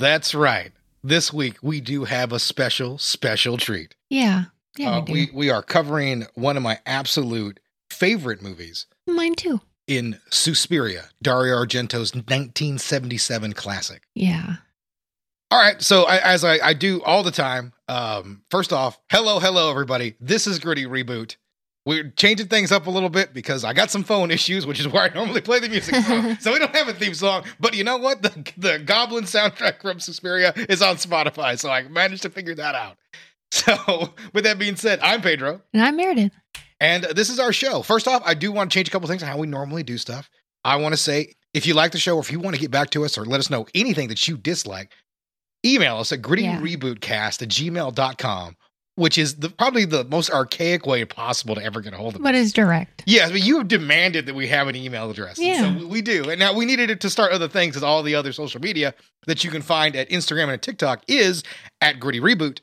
That's right. This week we do have a special, special treat. Yeah. Yeah, Uh, we we we are covering one of my absolute favorite movies Mine too. in Suspiria, Dario Argento's 1977 classic. Yeah. All right, so I, as I, I do all the time, um, first off, hello, hello, everybody. This is Gritty Reboot. We're changing things up a little bit because I got some phone issues, which is where I normally play the music from. so we don't have a theme song. But you know what? The, the Goblin soundtrack from Suspiria is on Spotify, so I managed to figure that out. So, with that being said, I'm Pedro. And I'm Meredith. And this is our show. First off, I do want to change a couple things on how we normally do stuff. I want to say if you like the show or if you want to get back to us or let us know anything that you dislike, email us at grittyrebootcast at gmail.com, which is the, probably the most archaic way possible to ever get a hold of But it's direct. Yes, but you have demanded that we have an email address. Yeah. So we- do. And now we needed it to start other things as all the other social media that you can find at Instagram and at TikTok is at Gritty Reboot.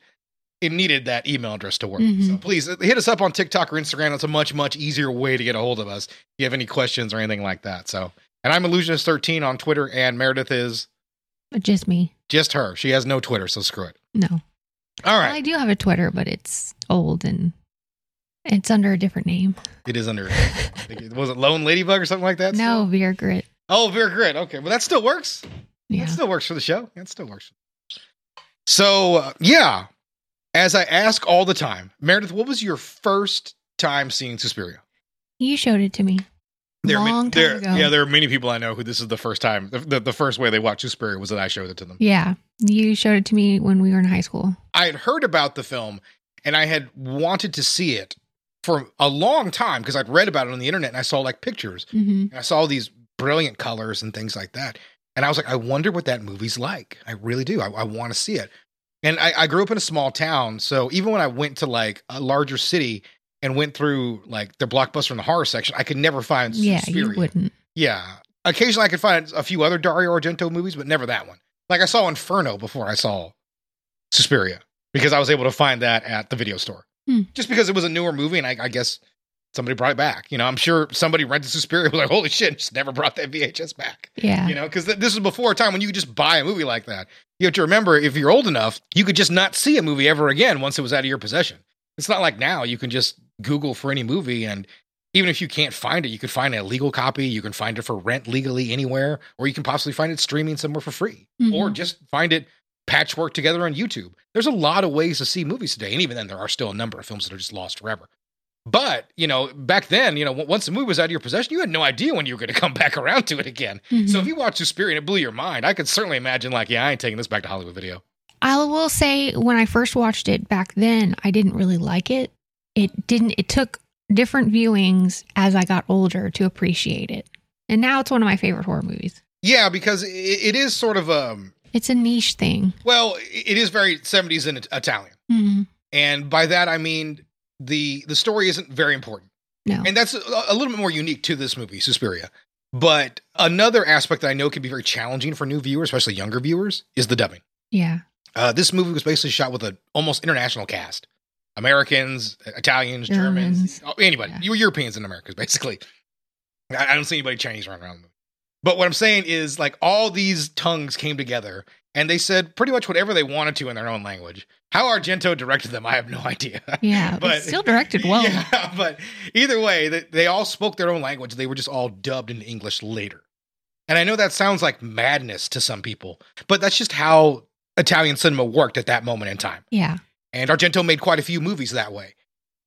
It needed that email address to work. Mhm. So please uh, hit us up on TikTok or Instagram. It's a much, much easier way to get a hold of us. If you have any questions or anything like that. So, and I'm Illusionist13 on Twitter, and Meredith is just me. just her. She has no Twitter, so screw it. No. All Well. I do have a Twitter, but it's old and it's under a different name. It is under, was it Lone Ladybug or something like that? no, still? Beer Grit. Oh, Vera Grit. Okay. Well, that still works. Yeah. That still works for the show. That still works. So, uh, yeah, as I ask all the time, Meredith, what was your first time seeing Suspiria? You showed it to me. There are Long time there- ago. Yeah, there are many people I know who this is the first time, the, the, the first way they watched Suspiria was that I showed it to them. Yeah. You showed it to me when we were in high school. I had heard about the film and I had wanted to see it for a long time because I'd read about it on the internet and I saw like pictures hmm and I saw these brilliant colors and things like that. And I was like, I wonder what that movie's like. I really do. I, I want to see it. And I, I grew up in a small town. So even when I went to like a larger city and went through like the blockbuster and the horror section, I could never find Yeah, Suspiria. you wouldn't. Yeah. Occasionally I could find a few other Dario Argento movies, but never that one. Like I saw Inferno before I saw Suspiria because I was able to find that at the video store. Hmm. Just because it was a newer movie and I, I guess somebody brought it back. You know, I'm sure somebody rented Suspiria was like, holy shit, just never brought that VHS back. Yeah. You know, because th- this was before a time when you could just buy a movie like that. You have to remember, if you're old enough, you could just not see a movie ever again once it was out of your possession. It's not like now you can just Google for any movie, and even if you can't find it, you can find a legal copy. You can find it for rent legally anywhere, or you can possibly find it streaming somewhere for free, or Mhm. just find it patchwork together on YouTube. There's a lot of ways to see movies today, and even then, there are still a number of films that are just lost forever. But you know, back then, you know, once the movie was out of your possession, you had no idea when you were going to come back around to it again. Mhm. So if you watch Suspiria and it blew your mind, I could certainly imagine like, yeah, I ain't taking this back to Hollywood Video. I will say when I first watched it back then, I didn't really like it. It didn't it took different viewings as I got older to appreciate it. And now it's one of my favorite horror movies. Yeah, because it, it is sort of um It's a niche thing. well, it is very 70s and Italian. Mhm. And by that I mean the the story isn't very important. No. And that's a, a little bit more unique to this movie, Suspiria. But another aspect that I know can be very challenging for new viewers, especially younger viewers, is the dubbing. yeah. Uh, this movie was basically shot with an almost international cast. Americans, Italians, Germans, Germans. oh, anybody. Yeah. You Europeans and Americans, basically. I, I don't see anybody Chinese running around the movie. But what I'm saying is, like, all these tongues came together and they said pretty much whatever they wanted to in their own language. How Argento directed them, I have no idea. Yeah. But- But still directed well. Yeah, but either way, they, they all spoke their own language. They were just all dubbed into English later. And I know that sounds like madness to some people, but that's just how Italian cinema worked at that moment in time. Yeah. And Argento made quite a few movies that way.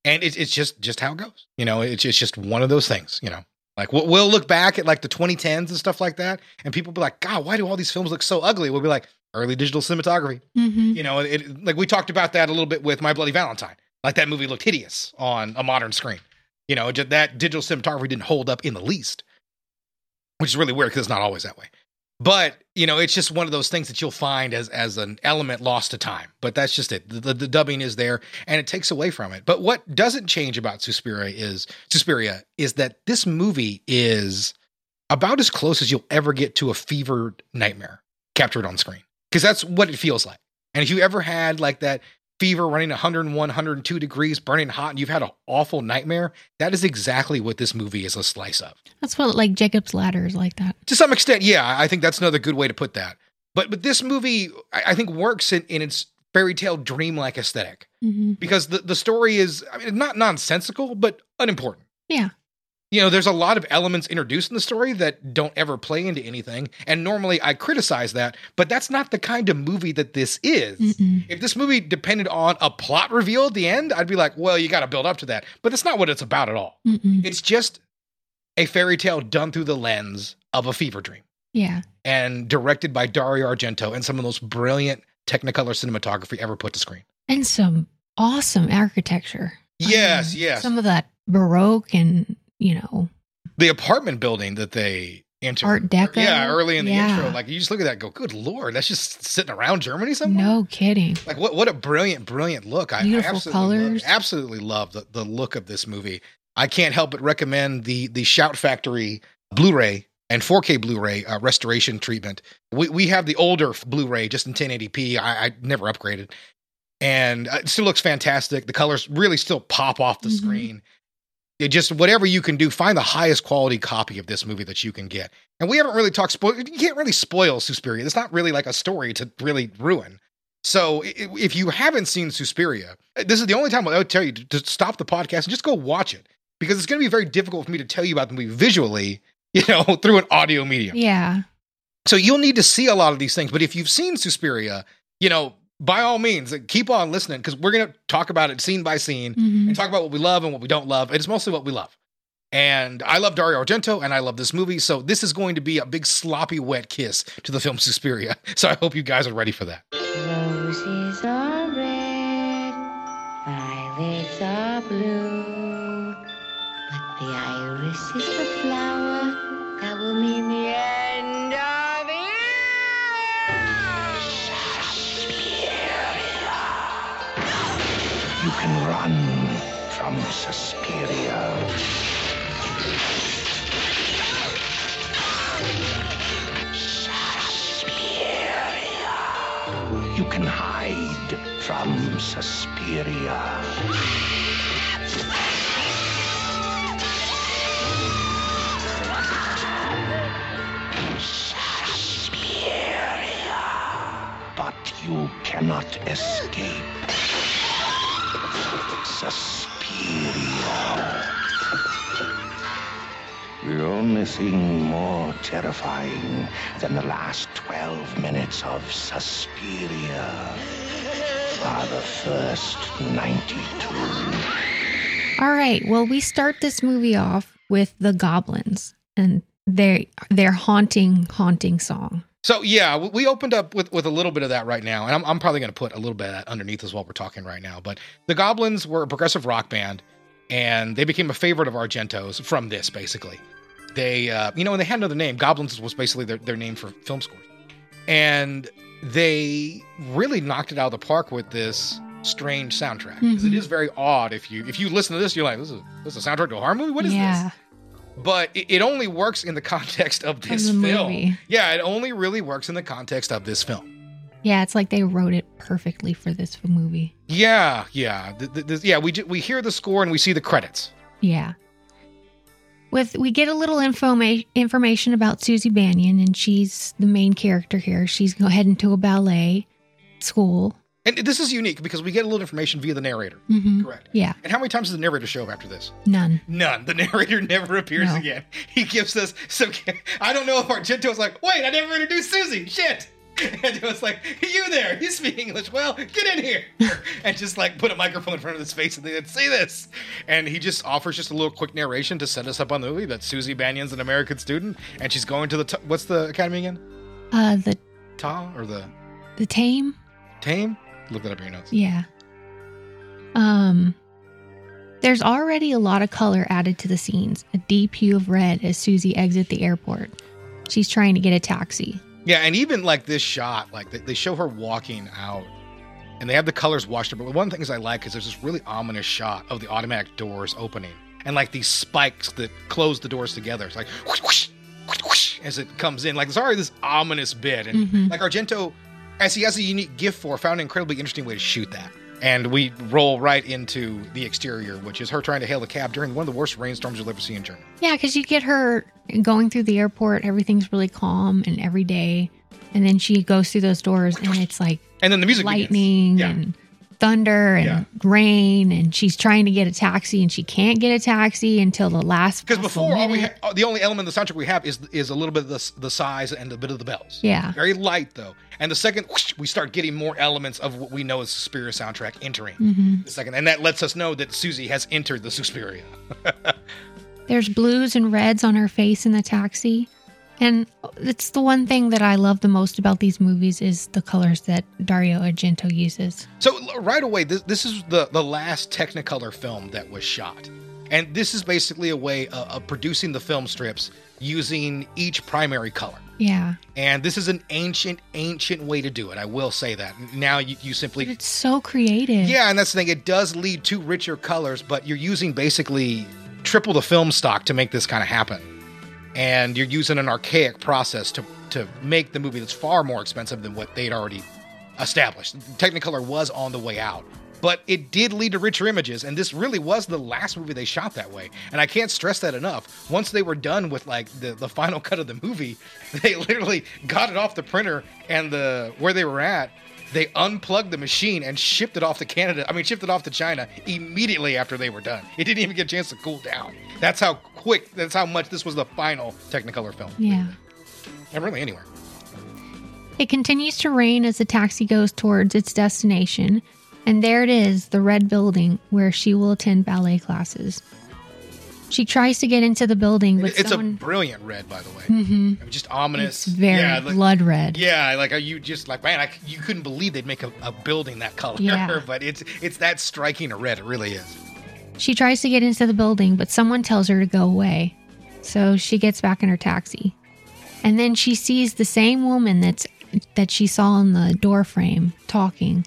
And it's it's just just how it goes. You know, it's, it's just one of those things, you know. Like we'll, we'll look back at like the 2010s and stuff like that, and people be like, God, why do all these films look so ugly? We'll be like, early digital cinematography. hmm You know, it like we talked about that a little bit with My Bloody Valentine. Like that movie looked hideous on a modern screen. You know, that digital cinematography didn't hold up in the least, which is really weird because it's not always that way. But you know, it's just one of those things that you'll find as as an element lost to time. But that's just it. The, the, the dubbing is there, and it takes away from it. But what doesn't change about Suspiria is Suspiria is that this movie is about as close as you'll ever get to a fevered nightmare captured on screen because that's what it feels like. And if you ever had like that fever running 101, 102 degrees, burning hot, and you've had an awful nightmare, that is exactly what this movie is a slice of. That's what like Jacob's Ladder is like that. To some extent, yeah, I think that's another good way to put that. But but this movie, I, I think, works in, in its fairy tale dreamlike aesthetic hmm because the, the story is I mean, not nonsensical, but unimportant. Yeah. You know, there's a lot of elements introduced in the story that don't ever play into anything. And normally I criticize that, but that's not the kind of movie that this is. Mm-mm. If this movie depended on a plot reveal at the end, I'd be like, well, you got to build up to that. But that's not what it's about at all. Mm-mm. It's just a fairy tale done through the lens of a fever dream Yeah. and directed by Dario Argento and some of the most brilliant Technicolor cinematography ever put to screen. And some awesome architecture. Yes, Um, yes. Some of that Baroque and, you know, the apartment building that they enter. Art Deco. Yeah, early in the Yeah. intro, like you just look at that, and go, good lord, that's just sitting around Germany somewhere. No kidding. Like what? What a brilliant, brilliant look! I, Beautiful I absolutely colors. Love, absolutely love the, the look of this movie. I can't help but recommend the the Shout Factory Blu-ray and 4K Blu-ray uh, restoration treatment. We we have the older Blu-ray just in 1080p. I, I never upgraded, and uh, it still looks fantastic. The colors really still pop off the Mhm. screen. It just whatever you can do, find the highest quality copy of this movie that you can get. And we haven't really talked spoil. You can't really spoil Suspiria. It's not really like a story to really ruin. So if you haven't seen Suspiria, uh, this is the only time I would tell you to, to stop the podcast and just go watch it because it's going to be very difficult for me to tell you about the movie visually, you know, through an audio medium. Yeah. So you'll need to see a lot of these things. But if you've seen Suspiria, you know, by all means, keep on listening because we're going to talk about it scene by scene Mhm. and talk about what we love and what we don't love. It's mostly what we love. And I love Dario Argento and I love this movie. So this is going to be a big sloppy wet kiss to the film Suspiria. So I hope you guys are ready for that. Roses are red, violets are blue, but the iris is the flower that will mean run from Suspiria. Suspiria. You can hide from Suspiria. Suspiria. But you cannot escape. The only thing more terrifying than the last 12 minutes of Suspiria are the first 92. All right. Well, we start this movie off with the goblins and their their haunting, haunting song. So yeah, we- we opened up with, with a little bit of that right now, and I'm, I'm probably going to put a little bit of that underneath as what we're talking right now. But the Goblins were a progressive rock band, and they became a favorite of Argento's from this. Basically, they uh, you know, and they had another name. Goblins was basically their, their name for film scores, and they really knocked it out of the park with this strange soundtrack. 'Cause It is very odd if you if you listen to this, you're like, this is this is a soundtrack to a horror movie. What is yeah, this? But it, it only works in the context of of this the film. movie. Yeah, it only really works in the context of this film. Yeah, it's like they wrote it perfectly for this movie. Yeah, yeah, th- th- th- yeah. We we hear the score and we see the credits. Yeah. With we get a little informa- information about Susie Bannion, and she's the main character here. She's heading to a ballet school. And this is unique because we get a little information via the narrator. hmm Correct. Yeah, And how many times does the narrator show up after this? none. None. The narrator never appears No. again. He gives us some. I don't know if Argento's like, wait, I never introduced Susie. Shit. And it was like, you there? You speak English? Well, get in here. and just like put a microphone in front of his face and then say this. And he just offers just a little quick narration to set us up on the movie that Susie Bannion's an American student and she's going to the, t- what's the academy again? Uh, the Ta or the the tame. Tame? Look that up in your notes. Yeah. Um. There's already a lot of color added to the scenes. A deep hue of red as Susie exits the airport. She's trying to get a taxi. Yeah, and even like this shot, like they, they show her walking out, and they have the colors washed up. But one of the things I like is there's this really ominous shot of the automatic doors opening, and like these spikes that close the doors together. It's like whoosh, whoosh, whoosh, whoosh, as it comes in. Like there's already this ominous bit, and Mhm. like Argento, as he has a unique gift for, found an incredibly interesting way to shoot that. And we roll right into the exterior, which is her trying to hail a cab during one of the worst rainstorms you'll ever see in Germany. Yeah, because you get her going through the airport. Everything's really calm and every day. And then she goes through those doors and it's like And then the music begins. lightning Yeah. and thunder and Yeah. rain and she's trying to get a taxi and she can't get a taxi until the last Because before, all we ha- the only element of the soundtrack we have is is a little bit of the, the size and a bit of the bells. Yeah. Very light though. And the second, whoosh, we start getting more elements of what we know as Suspiria soundtrack entering. Mhm. The second, and that lets us know that Susie has entered the Suspiria. There's blues and reds on her face in the taxi. And it's the one thing that I love the most about these movies is the colors that Dario Argento uses. So right away, this, this is the the last Technicolor film that was shot, and this is basically a way uh, of producing the film strips using each primary color. Yeah. And this is an ancient, ancient way to do it. I will say that. Now you, you But simply it's so creative. Yeah, and that's the thing. It does lead to richer colors, but you're using basically triple the film stock to make this kind of happen. And you're using an archaic process to to make the movie that's far more expensive than what they'd already established. Technicolor was on the way out. But it did lead to richer images, and this really was the last movie they shot that way. And I can't stress that enough. Once they were done with like the, the final cut of the movie, they literally got it off the printer and the where they were at, they unplugged the machine and shipped it off to Canada. I mean, shipped it off to China immediately after they were done. It didn't even get a chance to cool down. That's how quick. That's how much this was the final Technicolor film. Yeah. And really, anywhere. It continues to rain as the taxi goes towards its destination, and there it is, the red building where she will attend ballet classes. She tries to get into the building, but it's someone, a brilliant red, by the way. Mm-hmm. I mean, Just ominous. it's very yeah, like, blood red. yeah, like are you just like man, I, you couldn't believe they'd make a, a building that color. Yeah. but it's it's that striking a red. It really is. She tries to get into the building, but someone tells her to go away. So she gets back in her taxi. And then she sees the same woman that's that she saw in the door frame talking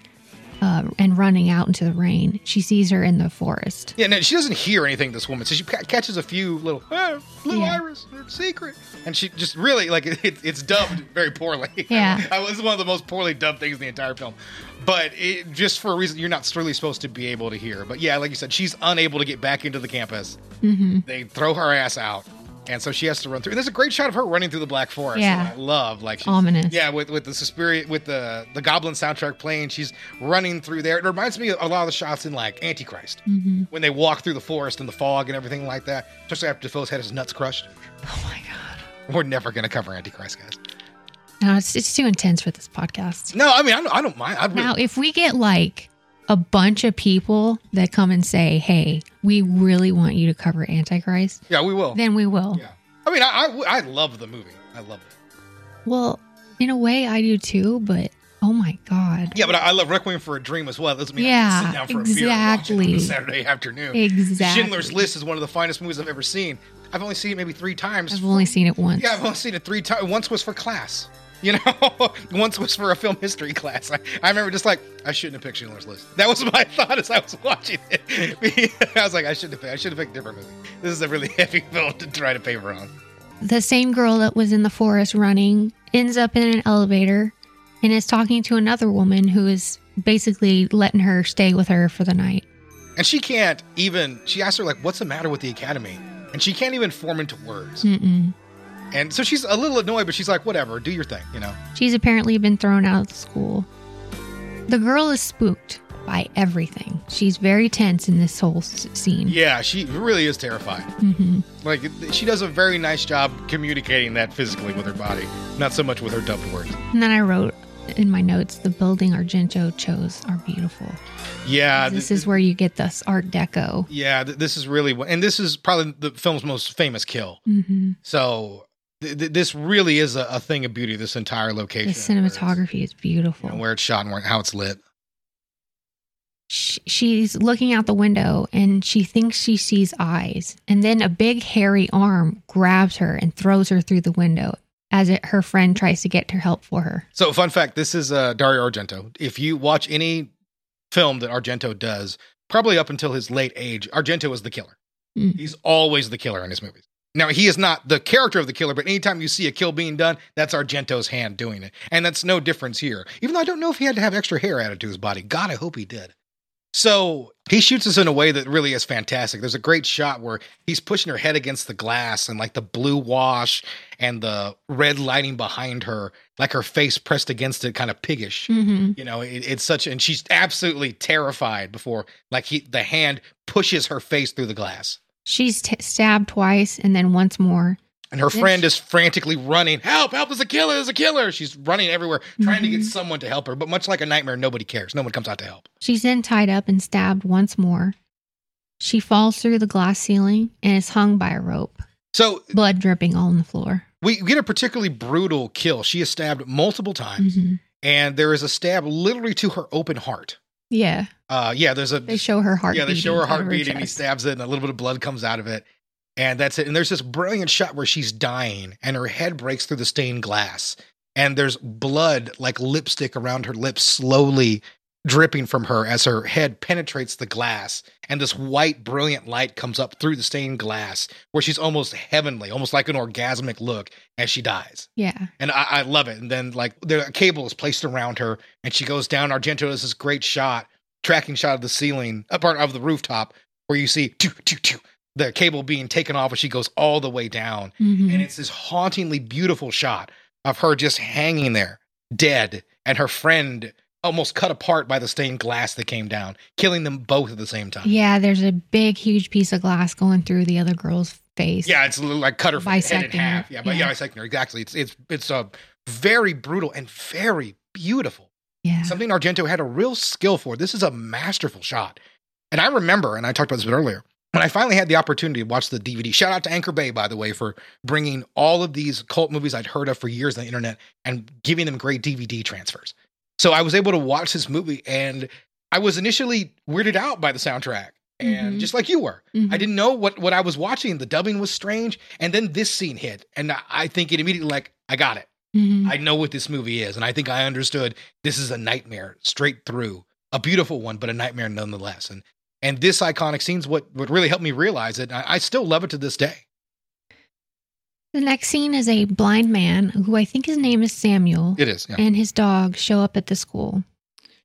uh, and running out into the rain. She sees her in the forest. Yeah, no, she doesn't hear anything. This woman, so she ca- catches a few little ah, blue Yeah. iris, secret, and she just really like it, it's dubbed very poorly. Yeah. I was one of the most poorly dubbed things in the entire film, but it, just for a reason you're not really supposed to be able to hear. But yeah, like you said, she's unable to get back into the campus. hmm They throw her ass out. And so she has to run through. And there's a great shot of her running through the Black Forest. Yeah. I love like she's- Ominous. Yeah, with with the Suspiria, with the the Goblin soundtrack playing, she's running through there. It reminds me of a lot of the shots in like Antichrist hmm when they walk through the forest and the fog and everything like that. Especially after Dafoe's had his nuts crushed. Oh my god. We're never gonna cover Antichrist, guys. No, it's it's too intense for this podcast. No, I mean I don't, I don't mind. Really, Now, if we get like a bunch of people that come and say, "Hey, we really want you to cover Antichrist," yeah, we will. then we will. Yeah, I mean I, I I love the movie. I love it. Well, in a way, I do too. But oh my god, Yeah, but I, I love Requiem for a Dream as well. Doesn't mean I can Yeah, sit down for a beer and watch it on exactly. a Saturday afternoon. exactly. Schindler's List is one of the finest movies I've ever seen. I've only seen it maybe three times. I've only seen it once. yeah, I've only seen it three times. Once was for class. You know, once was for a film history class. I, I remember just like I shouldn't have picked Schindler's List. That was my thought as I was watching it. I was like, I shouldn't have. picked- I should have picked a different movie. This is a really heavy film to try to paper on. The same girl that was in the forest running ends up in an elevator and is talking to another woman who is basically letting her stay with her for the night. And she can't even. She asks her like, "What's the matter with the academy?" And she can't even form into words. Mm-mm. And so she's a little annoyed, but she's like, "Whatever, do your thing," you know. She's apparently been thrown out of the school. The girl is spooked by everything. She's very tense in this whole s- scene. Yeah, she really is terrified. hmm Like she does a very nice job communicating that physically with her body, not so much with her dubbed words. And then I wrote in my notes the building Argento chose are beautiful. Yeah, this th- is where you get this Art Deco. yeah. th- This is really, and this is probably the film's most famous kill. hmm So th- th- this really is a, a thing of beauty. This entire location, the cinematography is beautiful. where it's shot and where, how it's lit. Sh- she's looking out the window and she thinks she sees eyes. And then a big hairy arm grabs her and throws her through the window as it, her friend tries to get her help for her. So, fun fact: this is uh, Dario Argento. If you watch any film that Argento does, probably up until his late age, Argento is the killer. Mm. He's always the killer in his movies. Now, he is not the character of the killer, but anytime you see a kill being done, that's Argento's hand doing it, and that's no difference here. Even though I don't know if he had to have extra hair added to his body. God, I hope he did. So he shoots us in a way that really is fantastic. There's a great shot where he's pushing her head against the glass and like the blue wash and the red lighting behind her, like her face pressed against it, kind of piggish. hmm You know, it, it's such, and she's absolutely terrified before like he, the hand pushes her face through the glass. She's t- stabbed twice and then once more. And her Then friend she- is frantically running, help, help, there's a killer, there's a killer. She's running everywhere, trying to get Mhm. someone to help her. But much like a nightmare, nobody cares. No one comes out to help. She's then tied up and stabbed once more. She falls through the glass ceiling and is hung by a rope, So blood dripping all on the floor. we get a particularly brutal kill. She is stabbed multiple times, Mhm. and there is a stab literally to her open heart. Yeah, Uh, yeah, there's a they show her heart. yeah, they show her beating out of heart beating. He stabs it, and a little bit of blood comes out of it, and that's it. And there's this brilliant shot where she's dying, and her head breaks through the stained glass, and there's blood like lipstick around her lips, slowly dripping from her as her head penetrates the glass, and this white, brilliant light comes up through the stained glass, where she's almost heavenly, almost like an orgasmic look as she dies Yeah, and I, I love it. And then like the cable is placed around her, and she goes down. Argento does this great shot, tracking shot of the ceiling, a part of the rooftop, where you see choo, choo, choo, the cable being taken off as she goes all the way down, Mhm. and it's this hauntingly beautiful shot of her just hanging there, dead, and her friend almost cut apart by the stained glass that came down, killing them both at the same time. yeah. There's a big, huge piece of glass going through the other girl's face. Yeah, it's a little like cut her head in Bisecting her, half. Yeah, but yeah, yeah. bisecting her exactly. It's it's it's a very brutal and very beautiful. yeah. something Argento had a real skill for. This is a masterful shot. And I remember, and I talked about this a bit earlier, when I finally had the opportunity to watch the DVD. Shout out to Anchor Bay, by the way, for bringing all of these cult movies I'd heard of for years on the internet and giving them great DVD transfers. So I was able to watch this movie, and I was initially weirded out by the soundtrack. And Mhm. just like you were, Mhm. I didn't know what, what I was watching. The dubbing was strange. And then this scene hit. And I- think it immediately, like, I got it. Mhm. I know what this movie is, and I think I understood this is a nightmare straight through, a beautiful one, but a nightmare nonetheless. And and this iconic scene's what what really helped me realize it. I, I still love it to this day. The next scene is a blind man who I think his name is Samuel. It is, yeah. and his dog show up at the school.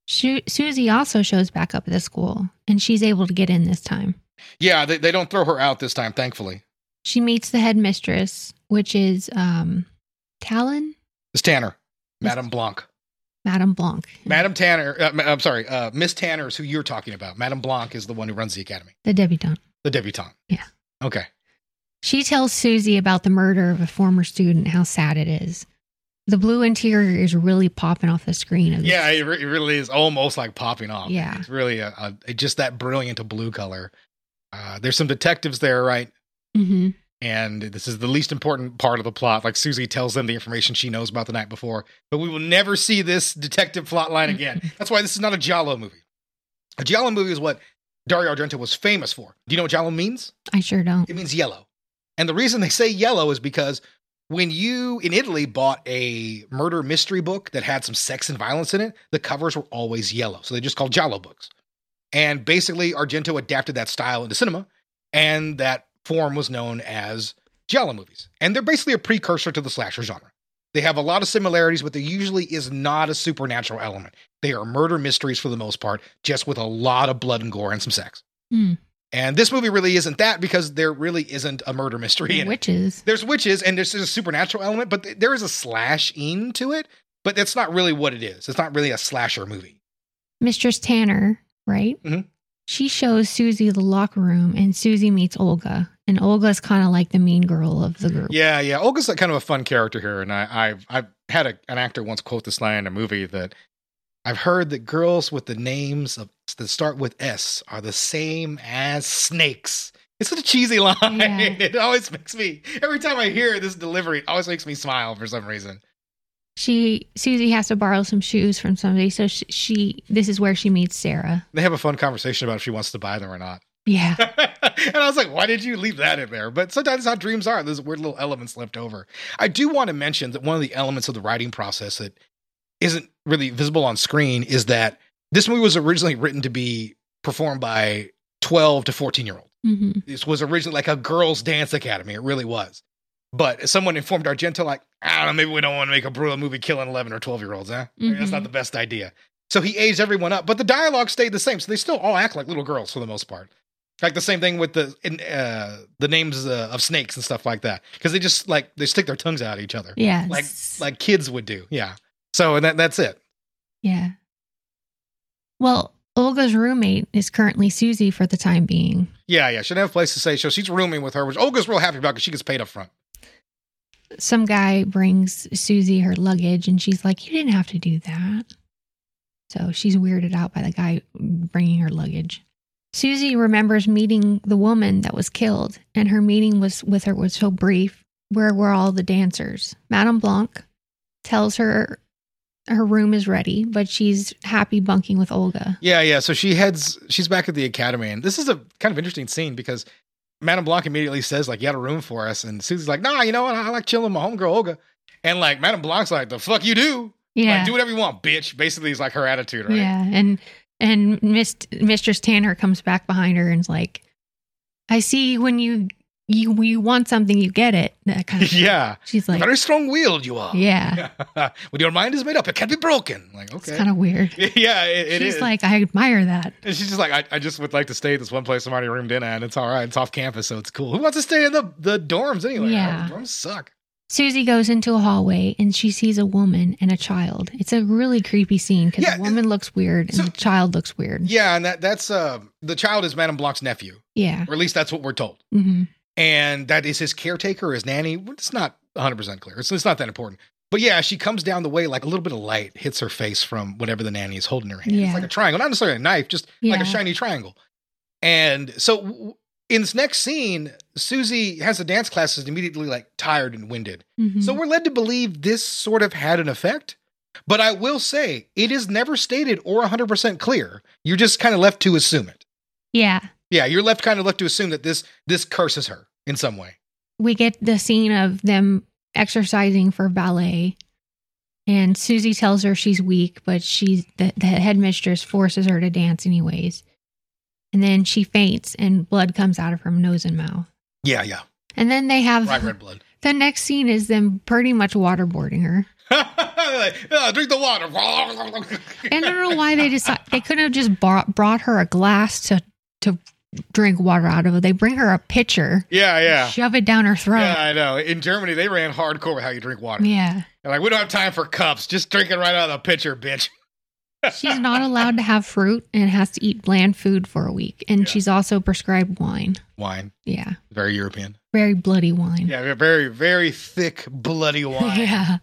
Shu- Susie also shows back up at the school, and she's able to get in this time. Yeah, they, they don't throw her out this time, thankfully. She meets the headmistress, which is um, Talon, It's Tanner, Miss- Madame Blanc. Madame Blanc, Madame Tanner, uh, I'm sorry, uh, Miss Tanner is who you're talking about. Madame Blanc is the one who runs the academy, the debutante. the debutante. Yeah. Okay. She tells Susie about the murder of a former student, how sad it is. The blue interior is really popping off the screen. Of. Yeah, it, re- it really is almost like popping off. Yeah. It's really a, a, just that brilliant a blue color. Uh, there's some detectives there, right? Mhm. and this is the least important part of the plot. Like Susie tells them the information she knows about the night before, but we will never see this detective plot line again. That's why this is not a Giallo movie. A Giallo movie is what Dario Argento was famous for. Do you know what Giallo means? I sure don't. It means yellow. And the reason they say yellow is because when you in Italy bought a murder mystery book that had some sex and violence in it, the covers were always yellow. So they just called Giallo books. And basically, Argento adapted that style into cinema, and that form was known as Giallo movies. And they're basically a precursor to the slasher genre. They have a lot of similarities, but there usually is not a supernatural element. They are murder mysteries for the most part, just with a lot of blood and gore and some sex. Hmm. And this movie really isn't that because there really isn't a murder mystery in it. Witches. There's witches and there's a supernatural element, but th- there is a slash in to it. But that's not really what it is. It's not really a slasher movie. Mistress Tanner, right? Mhm. She shows Susie the locker room, and Susie meets Olga. And Olga's kind of like the mean girl of the group. Yeah, yeah. Olga's like kind of a fun character here, and I, I've I've had a, an actor once quote this line in a movie that I've heard that girls with the names of that start with S are the same as snakes. It's such a cheesy line. Yeah. It always makes me every time I hear this delivery, it always makes me smile for some reason. She Susie has to borrow some shoes from somebody, so she, she this is where she meets Sarah. They have a fun conversation about if she wants to buy them or not. Yeah, and I was like, why did you leave that in there? But sometimes how dreams are. There's weird little elements left over. I do want to mention that one of the elements of the writing process that isn't really visible on screen is that this movie was originally written to be performed by 12 to 14 year olds. hmm This was originally like a girls' dance academy. It really was. But someone informed Argento, like, I don't know, maybe we don't want to make a brutal movie killing 11 or 12 year olds, huh? Maybe That's not Mhm. the best idea. So he aged everyone up, but the dialogue stayed the same. So they still all act like little girls for the most part. Like the same thing with the in, uh, the names uh, of snakes and stuff like that, because they just like they stick their tongues out at each other, Yeah. like like kids would do. Yeah. So and that that's it. Yeah. Well, Olga's roommate is currently Susie for the time being. Yeah, yeah. She didn't have a place to stay, so she's rooming with her, which Olga's real happy about because she gets paid up front. Some guy brings Susie her luggage and she's like, You didn't have to do that. So she's weirded out by the guy bringing her luggage. Susie remembers meeting the woman that was killed, and her meeting was with her was so brief. Where were all the dancers? Madame Blanc tells her her room is ready, but she's happy bunking with Olga. Yeah, yeah. So she heads. She's back at the academy, and this is a kind of interesting scene because Madame Blanc immediately says, "Like, you had a room for us," and Susie's like, "Nah, you know what? I like chilling with my homegirl Olga." And like Madame Blanc's like, "The fuck you do? Yeah. Like, do whatever you want, bitch." Basically, is like her attitude, right? Yeah, and and Miss Mistress Tanner comes back behind her and's like, "I see when you you you want something, you get it." That kind of. yeah. She's like, Very strong-willed you are. "Yeah." when your mind is made up, it can't be broken. Like, okay. It's kind of weird. yeah, it, it She's is. like, "I admire that." and she's just like, I, I just would like to stay at this one place I'm already roomed in at. And it's all right. It's off campus, so it's cool. Who wants to stay in the, the dorms anyway? Yeah. The dorms suck. Susie goes into a hallway and she sees a woman and a child. It's a really creepy scene because Yeah, the woman looks weird and so- the child looks weird. Yeah, and that that's uh the child is Madame Blanc's nephew, Yeah. or at least that's what we're told. hmm And that is his caretaker, his nanny. It's not 100 percent clear. It's, it's not that important. But yeah, she comes down the way like a little bit of light hits her face from whatever the nanny is holding in her hand. Yeah. It's like a triangle, not necessarily a knife, just like a shiny triangle. And so in this next scene, Susie has the dance classes immediately like tired and winded. hmm So we're led to believe this sort of had an effect. But I will say it is never stated or 100% clear. You're just kind of left to assume it. yeah. Yeah, you're left kind of left to assume that this this curses her in some way. we get the scene of them exercising for ballet and susie tells her she's weak but she's the, the headmistress forces her to dance anyways and then she faints and blood comes out of her nose and mouth Yeah, yeah. and then they have Bright red blood. the next scene is them pretty much waterboarding her Like, "Ah, drink the water. and i don't know why they decide they couldn't have just brought, brought her a glass to to drink water out of it they bring her a pitcher yeah, yeah. shove it down her throat Yeah, I know. In Germany, they ran hardcore with how you drink water. yeah. They're like, we don't have time for cups. Just drink it right out of the pitcher, bitch. She's not allowed to have fruit and has to eat bland food for a week. And Yeah. she's also prescribed wine. Wine. Yeah. Very European. Very bloody wine. Yeah, very, very thick, bloody wine. Yeah.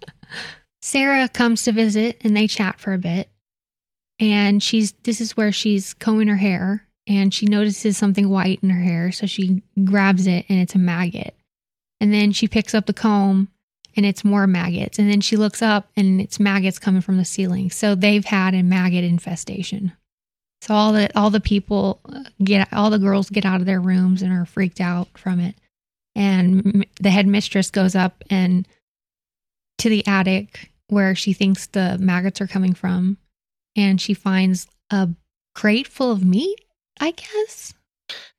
Sarah comes to visit and they chat for a bit. And she's this is where she's combing her hair and she notices something white in her hair. So she grabs it and it's a maggot. And then she picks up the comb and it's more maggots. And then she looks up and it's maggots coming from the ceiling. So they've had a maggot infestation. So all the all the people uh, get all the girls get out of their rooms and are freaked out from it. And the headmistress goes up and to the attic where she thinks the maggots are coming from, and she finds a crate full of meat. I guess.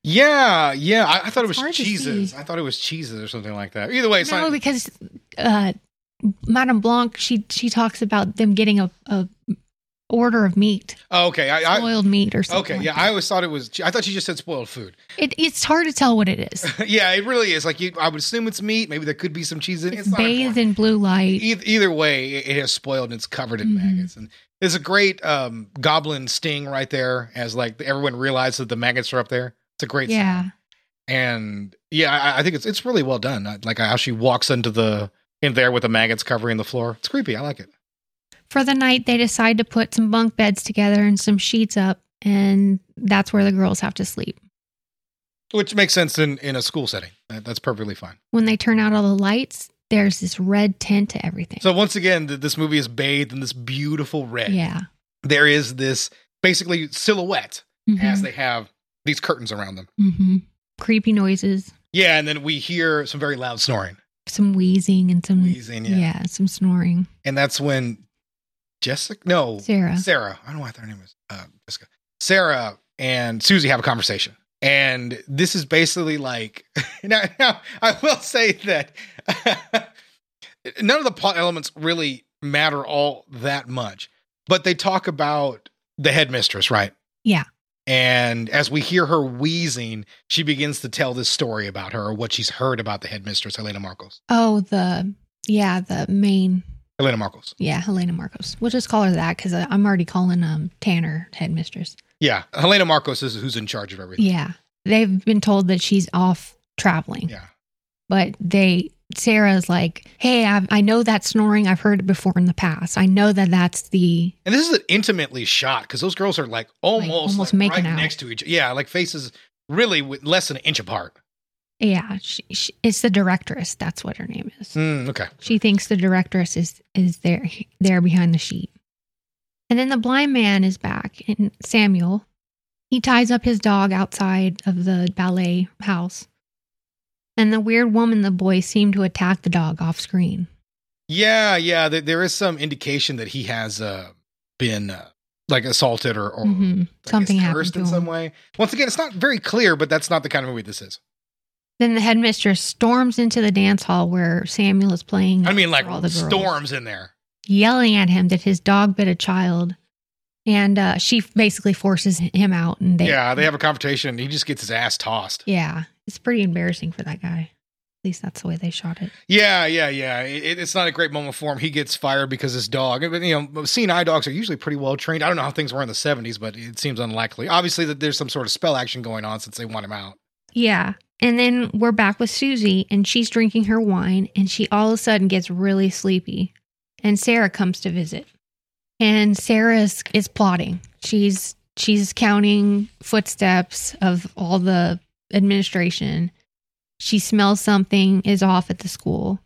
Yeah, yeah. I, I thought it was cheeses. I thought it was cheeses or something like that. Either way, it's no, not. because uh, Madame Blanc she she talks about them getting a, a order of meat, Oh, okay. I, I, spoiled meat or something. okay. like Yeah, that. I always thought it was. I thought you just said spoiled food. It, it's hard to tell what it is. yeah, it really is. Like you, I would assume it's meat. Maybe there could be some cheese in it. It's It's bathed in blue light. either, either way, it, it has spoiled and it's covered in Mhm. maggots. And there's a great um, goblin sting right there, as like everyone realizes that the maggots are up there. It's a great. Yeah, and yeah, I, I think it's it's really well done. Like how she walks into the in there with the maggots covering the floor. It's creepy. I like it. For the night they decide to put some bunk beds together and some sheets up, and that's where the girls have to sleep. Which makes sense in in a school setting. That's perfectly fine. When they turn out all the lights, there's this red tint to everything. So once again, this movie is bathed in this beautiful red. yeah. There is this basically silhouette as Mhm. they have these curtains around them. Mhm. Creepy noises, Yeah, and then we hear some very loud snoring. some wheezing, and some Wheezing, yeah. yeah, some snoring. And that's when Jessica, no, Sarah. Sarah. I don't know what her name is. Uh, Jessica. Sarah and Susie have a conversation. And this is basically like now, now I will say that none of the plot elements really matter all that much. But they talk about the headmistress, right? Yeah. And as we hear her wheezing, she begins to tell this story about her or what she's heard about the headmistress, Helena Markos. Oh, the yeah, the main Helena Markos. yeah, Helena Markos. We'll just call her that because I'm already calling um Tanner headmistress. Yeah. Helena Markos is who's in charge of everything. Yeah, they've been told that she's off traveling, Yeah. but they Sarah's like, hey, I, I know that snoring. I've heard it before in the past. I know that that's the And this is an intimately shot because those girls are like almost, almost like, making right out. next to each Yeah, like faces really with less than an inch apart. Yeah. She, she, it's the directress. That's what her name is. Mm, okay. She thinks the directress is is there there behind the sheet. And then the blind man is back, and Samuel. He ties up his dog outside of the ballet house. And the weird woman the boy, seem to attack the dog off screen. Yeah, yeah. There, there is some indication that he has uh, been uh, like assaulted or, or Mhm. Guess, Something happened cursed to in some way. Once again, it's not very clear, but that's not the kind of movie this is. Then the headmistress storms into the dance hall where Samuel is playing. I mean, like all the girls, storms in there. yelling at him that his dog bit a child, and uh, she basically forces him out. And they, yeah, they have a confrontation. And he just gets his ass tossed. yeah, it's pretty embarrassing for that guy. At least that's the way they shot it. Yeah, yeah, yeah. It, it's not a great moment for him. He gets fired because his dog. But, You know, seeing eye dogs are usually pretty well trained. I don't know how things were in the '70s, but it seems unlikely. Obviously, that there's some sort of spell action going on since they want him out. Yeah. And then we're back with Susie, and she's drinking her wine, and she all of a sudden gets really sleepy. And Sarah comes to visit. And Sarah is, is plotting. She's she's counting footsteps of all the administration. She smells something is off at the school.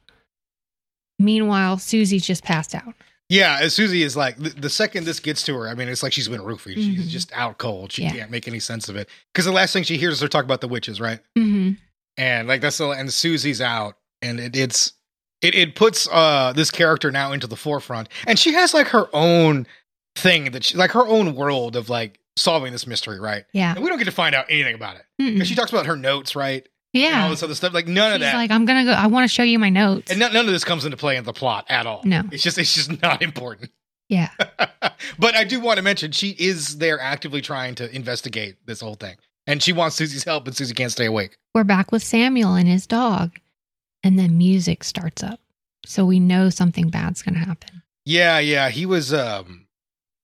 Meanwhile, Susie's just passed out. Yeah, as Susie is like the, the second this gets to her, I mean, it's like she's been roofied. She's Mhm. just out cold. She Yeah. can't make any sense of it because the last thing she hears is her talk about the witches, right? Mm-hmm. And like that's the and Susie's out, and it, it's it it puts uh this character now into the forefront, and she has like her own thing that she like her own world of like solving this mystery, right? Yeah. And we don't get to find out anything about it Mm-mm. because she talks about her notes, right? And all this other stuff. Like none of that. like, I'm gonna go. I want to show you my notes. and none, none of this comes into play in the plot at all. No. It's just it's just not important. Yeah. but I do want to mention she is there actively trying to investigate this whole thing. And she wants Susie's help, but Susie can't stay awake. we're back with Samuel and his dog, and then music starts up. So we know something bad's going to happen. Yeah, yeah. He was um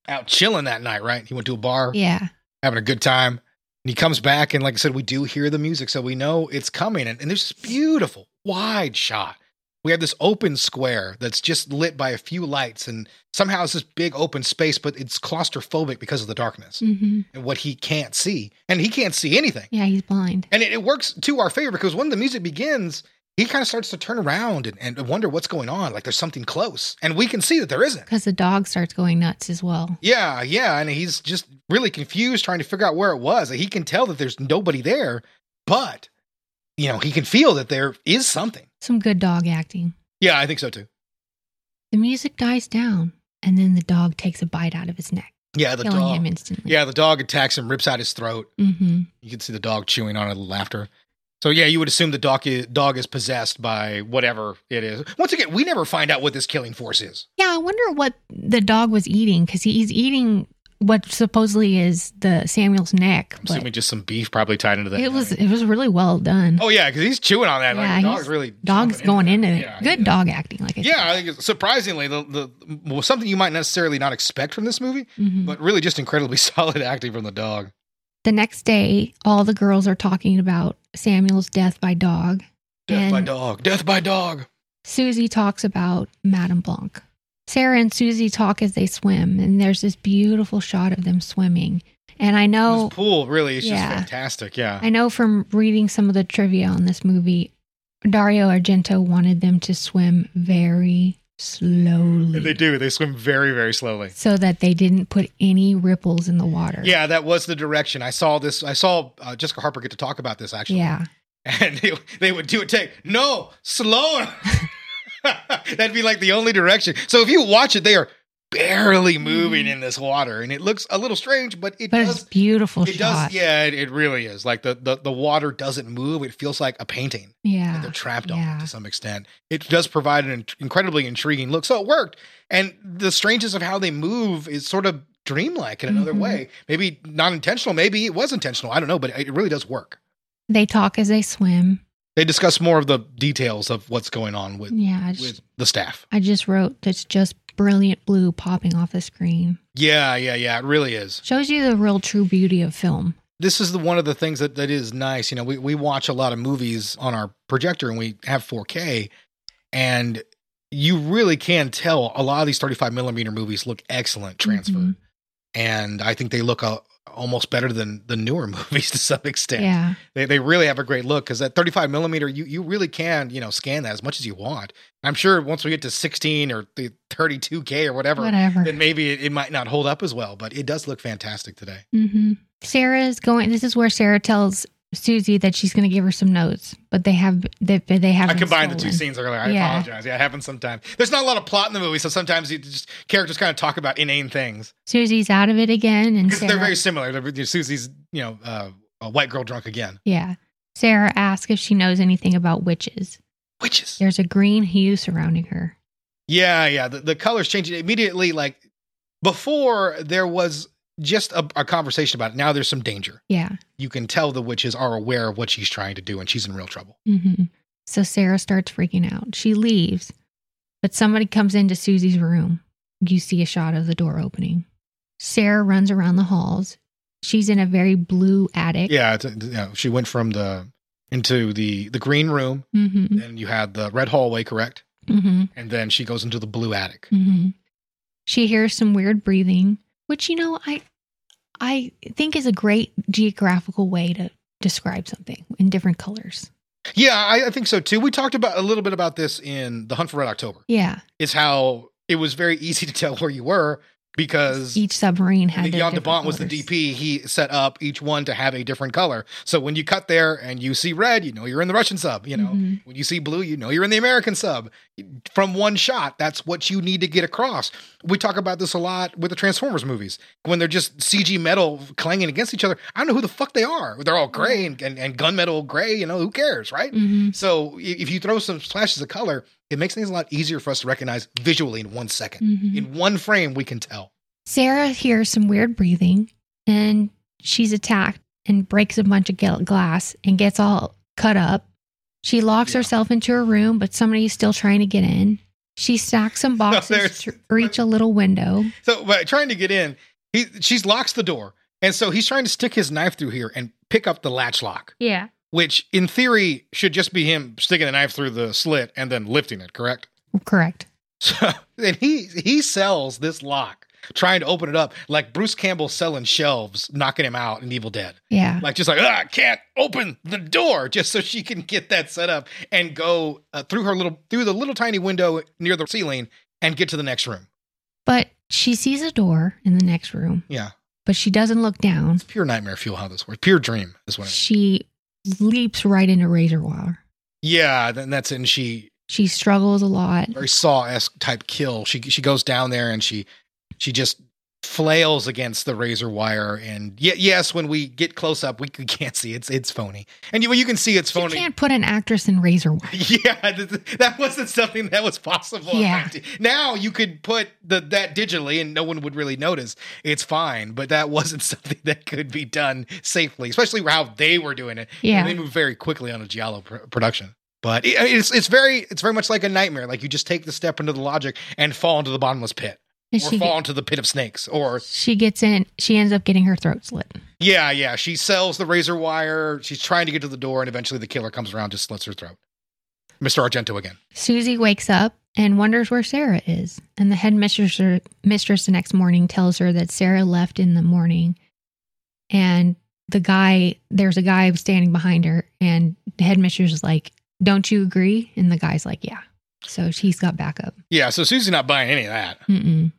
out chilling that night, right? He went to a bar, Yeah. having a good time. He comes back, and like I said, we do hear the music, so we know it's coming. And, and there's this beautiful wide shot. We have this open square that's just lit by a few lights, and somehow it's this big open space, but it's claustrophobic because of the darkness hmm and what he can't see. And he can't see anything. Yeah, he's blind. And it, it works to our favor because when the music begins, he kind of starts to turn around and, and wonder what's going on. Like there's something close. And we can see that there isn't. Because the dog starts going nuts as well. Yeah, yeah. And he's just really confused trying to figure out where it was. Like, he can tell that there's nobody there, but, you know, he can feel that there is something. Some good dog acting. Yeah, I think so too. The music dies down, and then the dog takes a bite out of his neck, Yeah, the killing him dog. instantly. Yeah, the dog attacks him, rips out his throat. hmm You can see the dog chewing on it laughter. So yeah, you would assume the dog is, dog is possessed by whatever it is. Once again, we never find out what this killing force is. Yeah, I wonder what the dog was eating because he's eating what supposedly is the Samuel's neck. I'm assuming just some beef probably tied into that. it was it was really well done. Oh yeah, because he's chewing on that. Yeah, like, the dog's really Dog's going into that. it. Yeah, Good yeah. dog acting, like I Yeah, I think it's surprisingly the the well, something you might necessarily not expect from this movie, said. Mhm. but really just incredibly solid acting from the dog. The next day, all the girls are talking about Samuel's death by dog. Death by dog. Death by dog. Susie talks about Madame Blanc. Sarah and Susie talk as they swim, and there's this beautiful shot of them swimming. And I know, This pool really is Yeah. just fantastic. Yeah. I know from reading some of the trivia on this movie, Dario Argento wanted them to swim very slowly, They do. They swim very, very slowly. so that they didn't put any ripples in the water. Yeah, that was the direction. I saw this. I saw uh, Jessica Harper get to talk about this actually. yeah, And they, they would do a take. No, slower. That'd be like the only direction. So if you watch it, they are barely moving Mhm. in this water, and it looks a little strange, but it But does. it's beautiful It shot. does, yeah. It, it really is. Like the, the the water doesn't move. It feels like a painting. Yeah. they're trapped on yeah. to some extent. It does provide an incredibly intriguing look. So it worked. And the strangeness of how they move is sort of dreamlike in another Mhm. way. Maybe not intentional. Maybe it was intentional. I don't know, but it really does work. They talk as they swim. They discuss more of the details of what's going on with Yeah. Just, with the staff. I just wrote it's just brilliant blue popping off the screen. Yeah, yeah, yeah. It really is. Shows you the real true beauty of film. This is the one of the things that, that is nice. You know, we, we watch a lot of movies on our projector and we have 4K, and you really can tell a lot of these 35 millimeter movies look excellent transferred. Mhm. and I think they look uh, almost better than the newer movies to some extent. Yeah. They, they really have a great look because that 35 millimeter, you you really can you know scan that as much as you want. I'm sure once we get to 16 or the 32k or whatever, Whatever. then maybe it, it might not hold up as well. But it does look fantastic today. hmm Sarah's going. This is where Sarah tells Susie that she's going to give her some notes, but they have they, they have. I combined the two scenes earlier. I Yeah. apologize. Yeah, it happens sometimes. There's not a lot of plot in the movie, so sometimes you just characters kind of talk about inane things Susie's out of it again, and because Sarah, they're very similar. They're, Susie's, you know, uh, a white girl drunk again. yeah. Sarah asks if she knows anything about witches. Witches. There's a green hue surrounding her. Yeah, yeah. The, the colors changing immediately. Like before, there was just a, a conversation about it. Now there's some danger. Yeah. You can tell the witches are aware of what she's trying to do, and she's in real trouble. hmm So Sarah starts freaking out. She leaves, but somebody comes into Susie's room. You see a shot of the door opening. Sarah runs around the halls. She's in a very blue attic. Yeah, it's, you know, she went from the into the the green room, hmm then you had the red hallway, correct? hmm And then she goes into the blue attic. hmm She hears some weird breathing, which you know I I think is a great geographical way to describe something in different colors. Yeah, I, I think so too. We talked about a little bit about this in the Hunt for Red October. Yeah, Is how it was very easy to tell where you were because each submarine had the Jan de Bont was the. DP. He set up each one to have a different color. So when you cut there and you see red, you know you're in the Russian sub. You know Mhm. when you see blue, you know you're in the American sub. From one shot, that's what you need to get across. We talk about this a lot with the Transformers movies when they're just CG metal clanging against each other. I don't know who the fuck they are. They're all gray and, and, and gunmetal gray. You know who cares, right? Mhm. So if you throw some splashes of color, it makes things a lot easier for us to recognize visually in one second. Mhm. In one frame, we can tell. Sarah hears some weird breathing and she's attacked and breaks a bunch of glass and gets all cut up. She locks Yeah. herself into her room, but somebody's still trying to get in. She stacks some boxes there's- to reach a little window. So, but trying to get in, he she's locks the door, and so he's trying to stick his knife through here and pick up the latch lock, Yeah. which in theory should just be him sticking the knife through the slit and then lifting it. Correct? Correct. So, and he he sells this lock, trying to open it up like Bruce Campbell selling shelves, knocking him out in Evil Dead. Yeah. Like just like ah, I can't open the door, just so she can get that set up and go uh, through her little through the little tiny window near the ceiling and get to the next room. But she sees a door in the next room, Yeah, but she doesn't look down. pure nightmare fuel. How this works? Pure dream is what. It is. She leaps right into razor wire. Yeah, then that's it. And she She struggles a lot. very Saw esque type kill. She she goes down there and she she just flails against the razor wire. And ye- yes, when we get close up, we, we can't see it's it's phony. And you, well, you can see it's phony. You can't put an actress in razor wire. Yeah, th- th- that wasn't something that was possible. Yeah. Now you could put the that digitally and no one would really notice. It's fine, but that wasn't something that could be done safely, especially how they were doing it. Yeah. And they moved very quickly on a Giallo pr- production. But it- it's it's very it's very much like a nightmare. Like you just take the step into the logic and fall into the bottomless pit, or she, fall into the pit of snakes, or she gets in, she ends up getting her throat slit. yeah, yeah. She sells the razor wire. She's trying to get to the door, and eventually the killer comes around, just slits her throat. Mr. Argento again. Susie wakes up and wonders where Sarah is. And the headmistress or, mistress the next morning tells her that Sarah left in the morning. And the guy, there's a guy standing behind her. And the headmistress is like, Don't you agree? And the guy's like, Yeah. So she's got backup. Yeah, so Susie's not buying any of that. Mm-mm.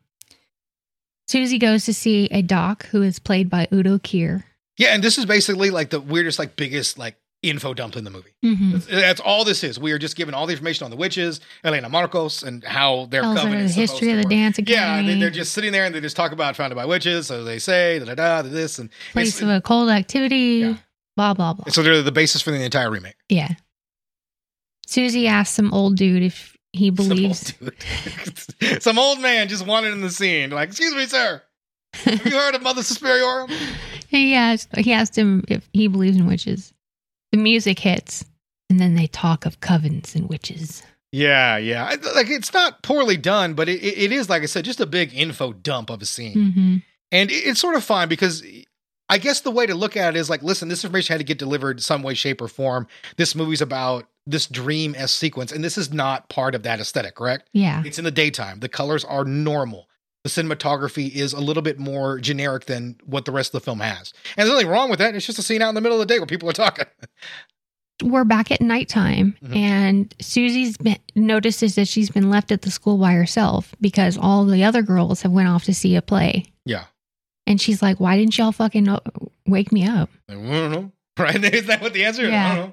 Susie goes to see a doc who is played by Udo Kier. Yeah, and this is basically like the weirdest, like biggest, like info dump in the movie. hmm That's, that's all this is. We are just given all the information on the witches, Elena Markos, and how their her covenant the history of the work. dance Yeah, academy. they, they're just sitting there and they just talk about founded by witches, so they say da da da this and place of occult activity. Yeah. Blah blah blah. so they're the basis for the entire remake. Yeah. Susie asks some old dude if he believes. Some old. Some old man just wanted in the scene, like, "Excuse me, sir, have you heard of Mother Suspiriorum?" he asked. He asked him if he believes in witches. The music hits, and then they talk of covens and witches. Yeah, yeah. Like it's not poorly done, but it, it is, like I said, just a big info dump of a scene. hmm And it's sort of fine because I guess the way to look at it is like, listen, this information had to get delivered some way, shape, or form. This movie's about this dream as sequence, and this is not part of that aesthetic, correct? Yeah. It's in the daytime. The colors are normal. The cinematography is a little bit more generic than what the rest of the film has. And there's nothing wrong with that. It's just a scene out in the middle of the day where people are talking. We're back at nighttime, Mhm. and Susie's been, notices that she's been left at the school by herself because all the other girls have went off to see a play. Yeah. And she's like, "Why didn't y'all fucking uh, wake me up?" I don't know. Right? Is that what the answer is? I Yeah.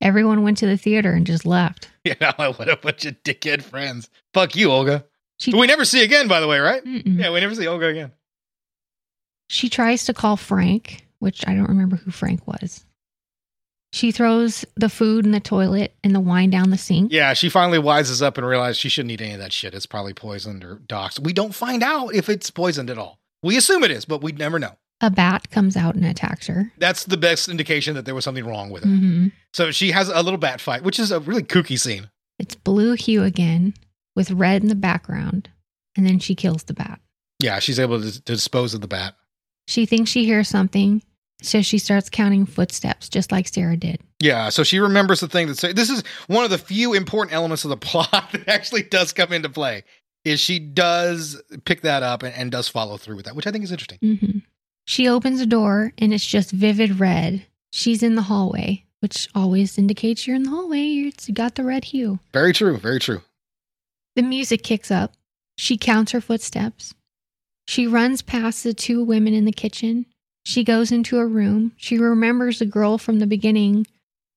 Everyone went to the theater and just left. Yeah, what a bunch of dickhead friends. Fuck you, Olga. She Who we never see again, by the way, right? Mm-mm. Yeah, we never see Olga again. She tries to call Frank, which I don't remember who Frank was. She throws the food in the toilet and the wine down the sink. Yeah, she finally wises up and realizes she shouldn't eat any of that shit. It's probably poisoned or doxed. We don't find out if it's poisoned at all. We assume it is, but we never know. A bat comes out and attacks her. That's the best indication that there was something wrong with it. hmm So she has a little bat fight, which is a really kooky scene. It's blue hue again with red in the background, and then she kills the bat. Yeah, she's able to, to dispose of the bat. She thinks she hears something, so she starts counting footsteps, just like Sarah did. Yeah, so she remembers the thing that say this is one of the few important elements of the plot that actually does come into play. Is she does pick that up and, and does follow through with that, which I think is interesting. hmm She opens a door, and it's just vivid red. She's in the hallway, which always indicates you're in the hallway. It's got the red hue. Very true, very true. The music kicks up. She counts her footsteps. She runs past the two women in the kitchen. She goes into a room. She remembers the girl from the beginning,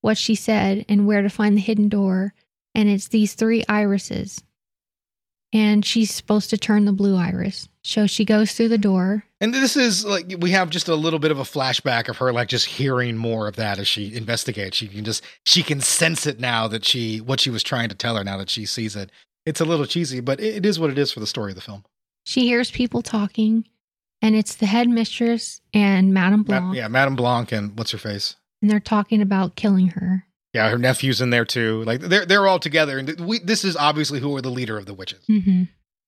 what she said, and where to find the hidden door. And it's these three irises. And she's supposed to turn the blue iris. So she goes through the door. And this is like we have just a little bit of a flashback of her like just hearing more of that as she investigates. She can just she can sense it now that she what she was trying to tell her now that she sees it. It's a little cheesy, but it, is what it is for the story of the film. She hears people talking, and it's the headmistress and Madame Ma- Blanc. yeah, Madame Blanc and what's her face? And they're talking about killing her. Yeah, her nephew's in there too. Like they're they're all together, and we, this is obviously who are the leader of the witches. hmm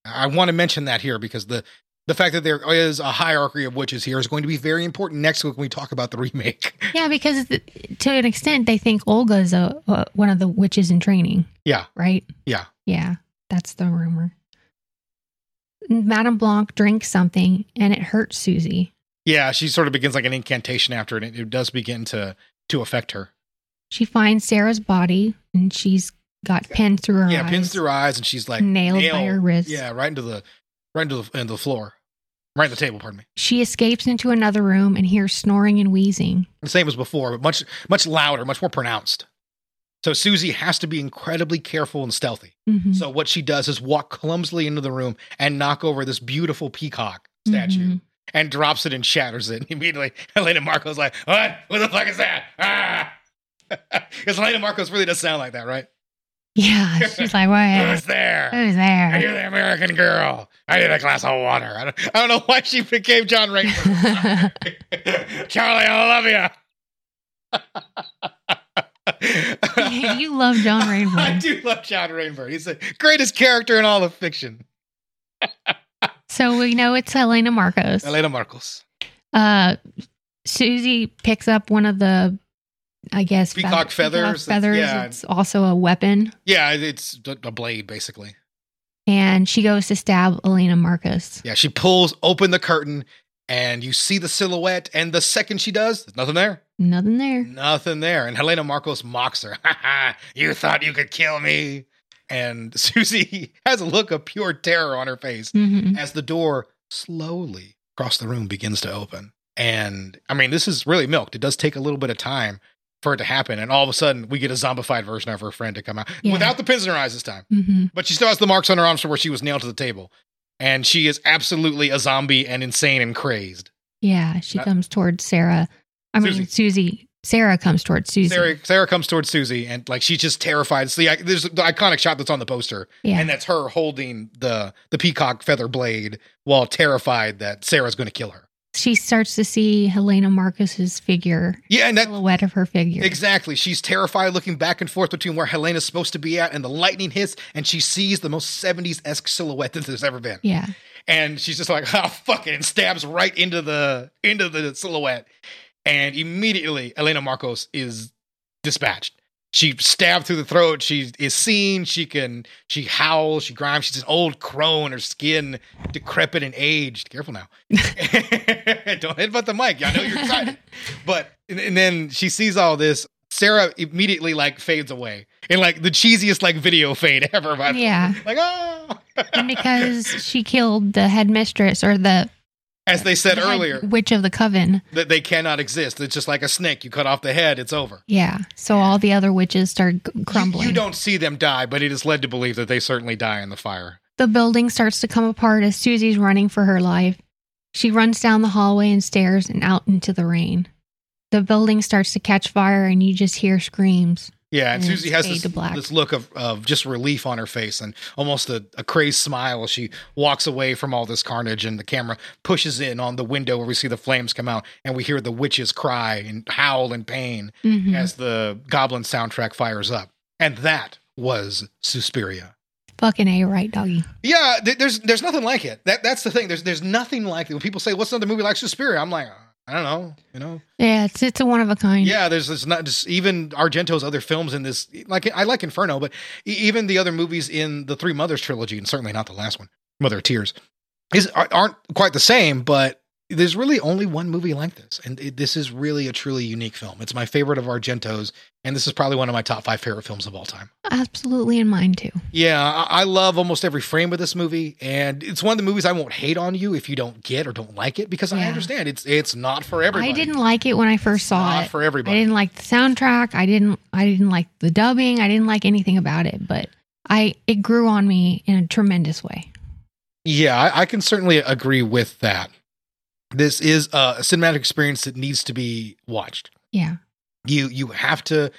I want to mention that here because the the fact that there is a hierarchy of witches here is going to be very important next week when we talk about the remake. Yeah, because to an extent, they think Olga is a, uh, one of the witches in training, yeah, right? yeah. Yeah, that's the rumor. Madame Blanc drinks something and it hurts Susie. Yeah, she sort of begins like an incantation after it. and It does begin to to affect her. She finds Sarah's body and she's got pins through her yeah, eyes. pins through her eyes, and she's like Nailed by her wrist. Yeah, right into the right into the, into the floor, right in the table. Pardon me. She escapes into another room and hears snoring and wheezing. The same as before, but much much louder, much more pronounced. So Susie has to be incredibly careful and stealthy. Mhm. So what she does is walk clumsily into the room and knock over this beautiful peacock statue Mhm. and drops it and shatters it. Immediately, Elena Markos like, "What? What the fuck is that?" Ah, because Elena Markos really does sound like that, right? Yeah, she's like, Who's "What? there? Who's there? Are you the American girl? I need a glass of water. I don't, I don't know why she became John Rainbow. Charlie, I love you. you love John Rainbow. I do love John Rainbow. He's the greatest character in all of fiction. So we know it's Elena Markos. Elena Markos. Uh, Susie picks up one of the, I guess, Peacock feathers. Peacock feathers. yeah. It's also a weapon, Yeah, it's a blade, basically. and she goes to stab Elena Markos. Yeah, she pulls open the curtain and you see the silhouette. And the second she does, there's nothing there. Nothing there. Nothing there. And Helena Markos mocks her. You thought you could kill me. And Susie has a look of pure terror on her face hmm as the door slowly across the room begins to open. And I mean, this is really milked. It does take a little bit of time for it to happen. And all of a sudden, we get a zombified version of her friend to come out Yeah. without the pins in her eyes this time. hmm But she still has the marks on her arms from where she was nailed to the table. And she is absolutely a zombie and insane and crazed. Yeah, she comes towards Sarah. I mean, Susie. Sarah comes towards Susie. Sarah, Sarah comes towards Susie and like she's just terrified. See, I, there's the iconic shot that's on the poster, yeah. and that's her holding the the peacock feather blade while terrified that Sarah's going to kill her. She starts to see Helena Markos's figure, Yeah, and that silhouette of her figure. Exactly. She's terrified looking back and forth between where Helena's supposed to be at and the lightning hits, and she sees the most 70s esque silhouette that there's ever been. Yeah. And she's just like, oh fuck it, and stabs right into the into the silhouette. And immediately Elena Markos is dispatched. She stabbed through the throat. She is seen. She can she howls, she grinds, she's an old crone, her skin decrepit and aged. Careful now. Don't hit headbutt the mic. I know you're excited. But and, and then she sees all this. Sarah immediately like fades away in like the cheesiest like video fade ever. But Yeah. like oh, And because she killed the headmistress or the as they said the earlier, witch of the coven. that they cannot exist. It's just like a snake. You cut off the head, it's over. Yeah. So all the other witches start g- You- crumbling. You, don't see them die, but it is led to believe that they certainly die in the fire. The building starts to come apart as Susie's running for her life. She runs down the hallway and stairs and out into the rain. The building starts to catch fire and you just hear screams. Yeah, and And Susie has this, this look of, of just relief on her face and almost a, a crazed smile as she walks away from all this carnage. And the camera pushes in on the window where we see the flames come out, and we hear the witches cry and howl in pain Mhm. as the Goblin soundtrack fires up. And that was Suspiria. Fucking A right, doggy. Yeah, th- there's there's nothing like it. That that's the thing. There's there's nothing like it. When people say, "What's another movie like Suspiria?" I'm like, I don't know. You know, Yeah, it's it's a one of a kind. yeah. There's it's not just even Argento's other films in this. Like I like Inferno, but even the other movies in the Three Mothers trilogy, and certainly not the last one, Mother of Tears, is aren't quite the same. But there's really only one movie like this, and it, this is really a truly unique film. It's my favorite of Argento's, and this is probably one of my top five favorite films of all time. Absolutely in mine too. Yeah, I, I love almost every frame of this movie, and it's one of the movies I won't hate on you if you don't get or don't like it because I understand it's it's not for everybody. I didn't like it when I first saw not it. for I didn't like the soundtrack. I didn't I didn't like the dubbing. I didn't like anything about it, but I it grew on me in a tremendous way. Yeah, I, I can certainly agree with that. This is a cinematic experience that needs to be watched. Yeah. You you have to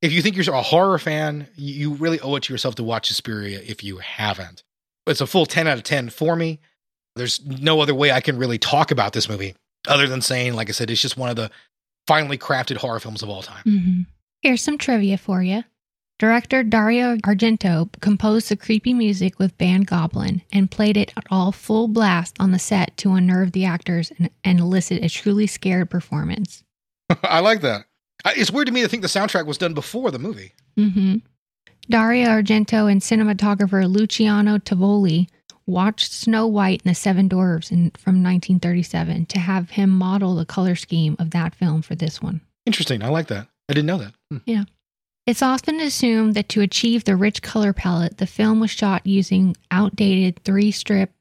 if you think you're a horror fan, you you really owe it to yourself to watch Suspiria if you haven't. It's a full 10 out of 10 for me. There's no other way I can really talk about this movie other than saying, like I said, it's just one of the finely crafted horror films of all time. hmm Here's some trivia for you. Director Dario Argento composed the creepy music with Band Goblin and played it at all full blast on the set to unnerve the actors and, and elicit a truly scared performance. I like that. It's weird to me to think the soundtrack was done before the movie. hmm Dario Argento and cinematographer Luciano Tovoli watched Snow White and the Seven Dwarfs in, from 1937 to have him model the color scheme of that film for this one. Interesting. I like that. I didn't know that. Hmm. It's often assumed that to achieve the rich color palette, the film was shot using outdated three strip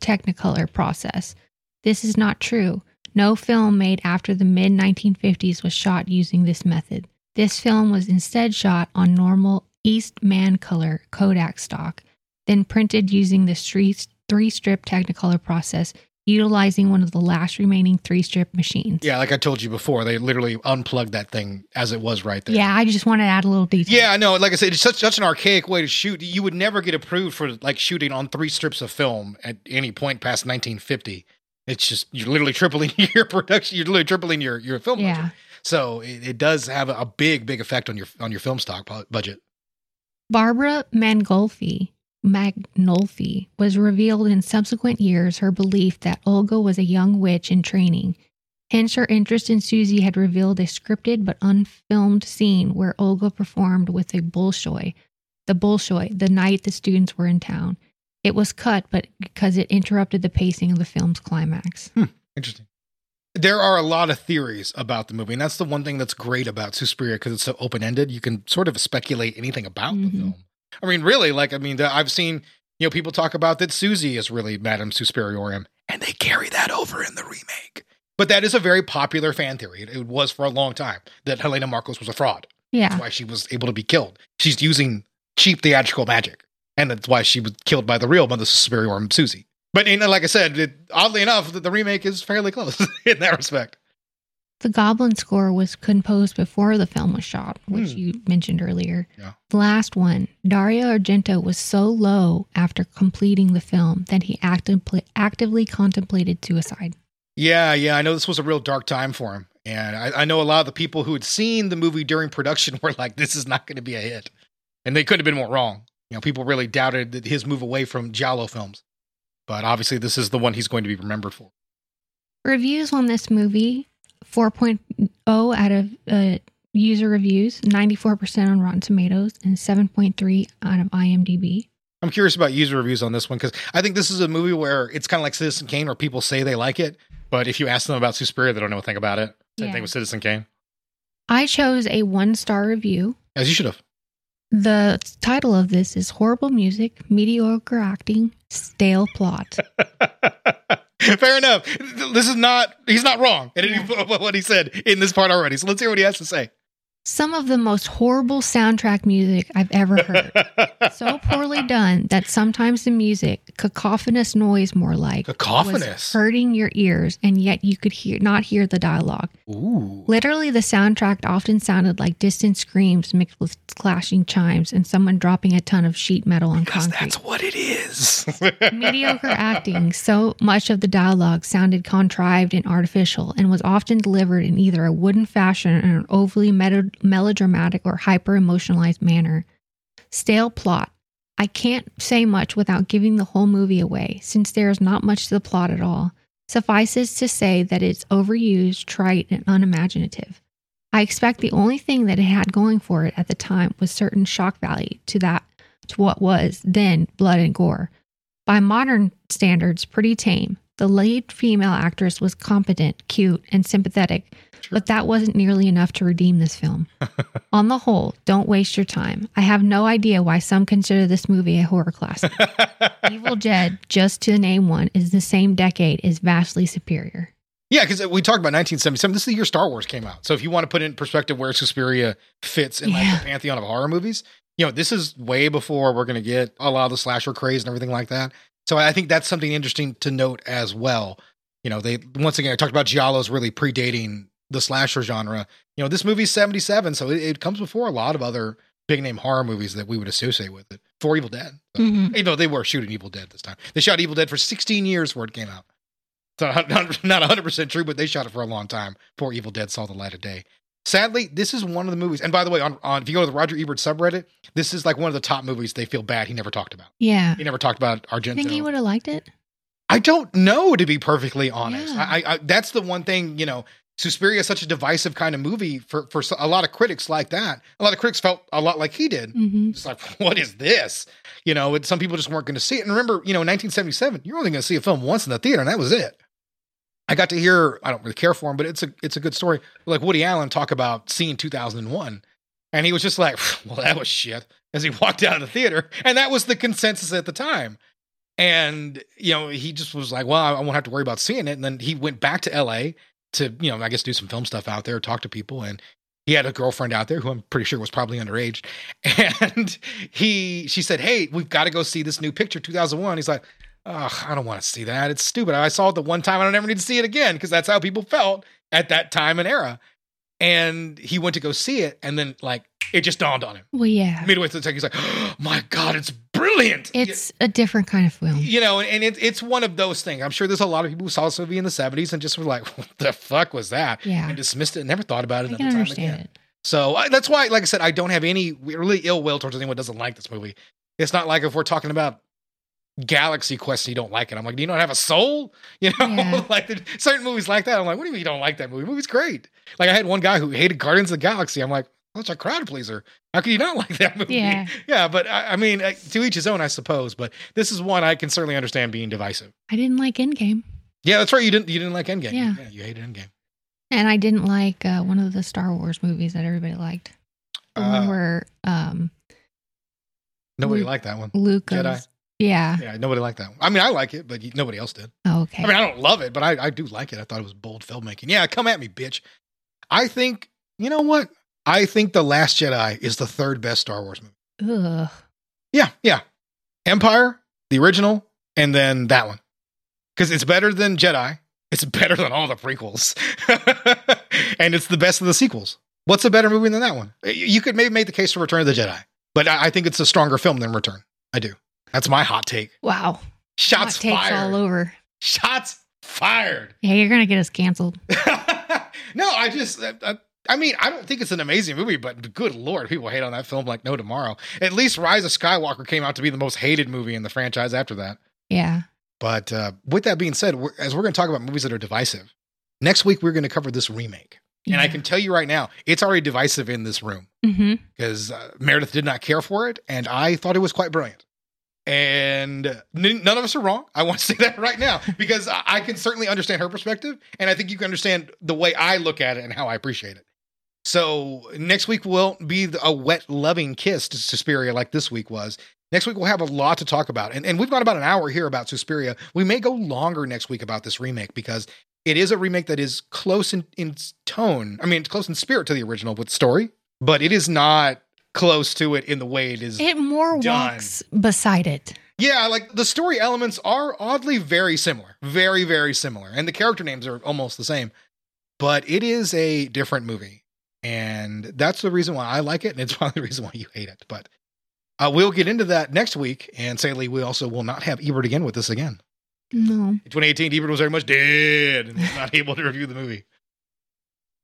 Technicolor process. This is not true. No film made after the mid 1950s was shot using this method. This film was instead shot on normal Eastman color Kodak stock, then printed using the three strip Technicolor process, utilizing one of the last remaining three strip machines. Yeah, like I told you before, they literally unplugged that thing as it was right there. Yeah, I just wanted to add a little detail. Yeah, no, like I said, it's such such an archaic way to shoot. You would never get approved for like shooting on three strips of film at any point past 1950. It's just you're literally tripling your production. You're literally tripling your your film Yeah. budget. So it, it does have a big big effect on your on your film stock budget. Barbara Mangolfi, Magnolfi was revealed in subsequent years her belief that Olga was a young witch in training. Hence, her interest in Susie had revealed a scripted but unfilmed scene where Olga performed with a Bolshoi, the Bolshoi, the night the students were in town. It was cut, but because it interrupted the pacing of the film's climax. Interesting. There are a lot of theories about the movie, and that's the one thing that's great about Suspiria because it's so open ended. You can sort of speculate anything about the Mhm. film. I mean, really, like I mean, the- I've seen you know people talk about that Susie is really Madame Suspiriorum, and they carry that over in the remake. But that is a very popular fan theory. It, it was for a long time that Helena Markos was a fraud. Yeah. That's why she was able to be killed. She's using cheap theatrical magic, and that's why she was killed by the real Mother Superior Susie. But you know, like I said, it, oddly enough, the, the remake is fairly close in that respect. The Goblin score was composed before the film was shot, which Hmm. you mentioned earlier. Yeah. The last one, Dario Argento was so low after completing the film that he actively, actively contemplated suicide. Yeah, yeah, I know this was a real dark time for him, and I, I know a lot of the people who had seen the movie during production were like, "This is not going to be a hit," and they couldn't have been more wrong. You know, people really doubted that his move away from Giallo films, but obviously, this is the one he's going to be remembered for. Reviews on this movie 4.0 out of uh, user reviews, 94% on Rotten Tomatoes, and 7.3 out of IMDb. I'm curious about user reviews on this one because I think this is a movie where it's kind of like Citizen Kane, where people say they like it, but if you ask them about Suspiria, they don't know a thing about it. Same Yeah. thing with Citizen Kane, I chose a one star review. as you should have. The title of this is Horrible Music, Mediocre Acting, Stale Plot. Fair enough. This is not. He's not wrong in any what he said in this part already. So let's hear what he has to say. Some of the most horrible soundtrack music I've ever heard. so poorly done that sometimes the music, cacophonous noise more like, was Cacophonous. hurting your ears, and yet you could hear not hear the dialogue. Ooh. Literally, the soundtrack often sounded like distant screams mixed with clashing chimes and someone dropping a ton of sheet metal on Because concrete. that's what it is. Mediocre acting, so much of the dialogue sounded contrived and artificial and was often delivered in either a wooden fashion or an overly meta- melodramatic or hyper emotionalized manner. Stale plot. I can't say much without giving the whole movie away, since there is not much to the plot at all. Suffices to say that it's overused, trite, and unimaginative. I expect the only thing that it had going for it at the time was certain shock value to that to what was then blood and gore. By modern standards, pretty tame. The lead female actress was competent, cute, and sympathetic, but that wasn't nearly enough to redeem this film. On the whole, don't waste your time. I have no idea why some consider this movie a horror classic. Evil Dead, just to name one, is the same decade, is vastly superior. yeah, because we talked about 1977. This is the year Star Wars came out. So if you want to put it in perspective where Suspiria fits in like Yeah. the pantheon of horror movies, you know, this is way before we're going to get a lot of the slasher craze and everything like that. So I think that's something interesting to note as well. You know, they once again I talked about giallos really predating the slasher genre. You know, this movie's 77, so it, it comes before a lot of other big name horror movies that we would associate with it. For Evil Dead. So, Mhm. You know, they were shooting Evil Dead this time. They shot Evil Dead for 16 years before it came out. So not, not 100% true, but they shot it for a long time before Evil Dead saw the light of day. Sadly, this is one of the movies. And by the way, on, on if you go to the Roger Ebert subreddit, this is like one of the top movies they feel bad he never talked about. Yeah. He never talked about Argento. I think he would have liked it. I don't know, to be perfectly honest. Yeah. I, I, that's the one thing you know. Suspiria is such a divisive kind of movie for for a lot of critics like that. A lot of critics felt a lot like he did. hmm It's like, what is this? You know, it, some people just weren't going to see it. And remember, you know, in 1977, you're only going to see a film once in the theater, and that was it. I got to hear, I don't really care for him, but it's a it's a good story. Like Woody Allen talk about seeing 2001, and he was just like, well, that was shit, as he walked out of the theater, and that was the consensus at the time. And you know, he just was like, well, I won't have to worry about seeing it. And then he went back to L.A. to, you know, I guess do some film stuff out there, talk to people, and he had a girlfriend out there who I'm pretty sure was probably underage. And he, she said, "Hey, we've got to go see this new picture, 2001." He's like, "Ugh, I don't want to see that. It's stupid. I saw it the one time. I don't ever need to see it again because that's how people felt at that time and era." And he went to go see it, and then like it just dawned on him Well, yeah. midway through the take. He's like, oh, "My God, it's brilliant!" It's a different kind of film. you know, and it, it's one of those things. I'm sure there's a lot of people who saw this movie in the 70s and just were like, "What the fuck was that?" Yeah. and dismissed it and never thought about I it can another time again. it. So I, that's why, like I said, I don't have any really ill will towards anyone who doesn't like this movie. It's not like if we're talking about Galaxy Quest and you don't like it. I'm like, do you not have a soul? You know, Yeah. like certain movies like that. I'm like, what do you mean you don't like that movie? The movie's great. Like I had one guy who hated Guardians of the Galaxy. I'm like, that's a crowd pleaser. How could you not like that movie? Yeah. yeah. But I, I mean, to each his own, I suppose. But this is one I can certainly understand being divisive. I didn't like Endgame. Yeah, that's right. You didn't. You didn't like Endgame. Yeah. you hated Endgame. And I didn't like uh, one of the Star Wars movies that everybody liked. The Uh, one where um, Nobody Luke- liked that one. Luke Jedi? Yeah. Yeah, nobody liked that. One. I mean, I like it, but nobody else did. Oh, okay. I mean, I don't love it, but I, I do like it. I thought it was bold filmmaking. Yeah, come at me, bitch. I think you know what? I think the Last Jedi is the third best Star Wars movie. Ugh. Yeah, yeah. Empire, the original, and then that one. Because it's better than Jedi. It's better than all the prequels. and it's the best of the sequels. What's a better movie than that one? You could maybe make the case for Return of the Jedi, but I I think it's a stronger film than Return. I do. That's my hot take. Wow. Shots Hot takes fired. all over. Shots fired. Yeah, you're gonna get us canceled. no, I just, I, I- I mean, I don't think it's an amazing movie, but good lord, people hate on that film like no tomorrow. At least Rise of Skywalker came out to be the most hated movie in the franchise after that. Yeah. But uh, with that being said, we're, as we're going to talk about movies that are divisive, next week we're going to cover this remake. And I can tell you right now, it's already divisive in this room hmm because uh, Meredith did not care for it, and I thought it was quite brilliant. And n- none of us are wrong. I want to say that right now because I-, I can certainly understand her perspective, and I think you can understand the way I look at it and how I appreciate it. So next week will be a wet, loving kiss to Suspiria, like this week was. Next week we'll have a lot to talk about, and and we've got about an hour here about Suspiria. We may go longer next week about this remake because it is a remake that is close in, in tone. I mean, it's close in spirit to the original with story, but it is not close to it in the way it is. It more Done. walks beside it. yeah, like the story elements are oddly very similar, very very similar, and the character names are almost the same. But it is a different movie, and that's the reason why I like it, and it's probably the reason why you hate it. But uh, we'll get into that next week, and sadly, we also will not have Ebert again with us again. No. In 2018, Ebert was very much dead and was not able to review the movie.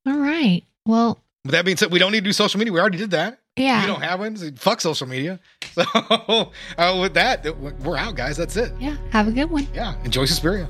All right. Well, With that being said, we don't need to do social media. We already did that. Yeah. You don't have one. so Fuck social media. So uh, with that, we're out, guys. That's it. yeah. Have a good one. Yeah. Enjoy Suspiria.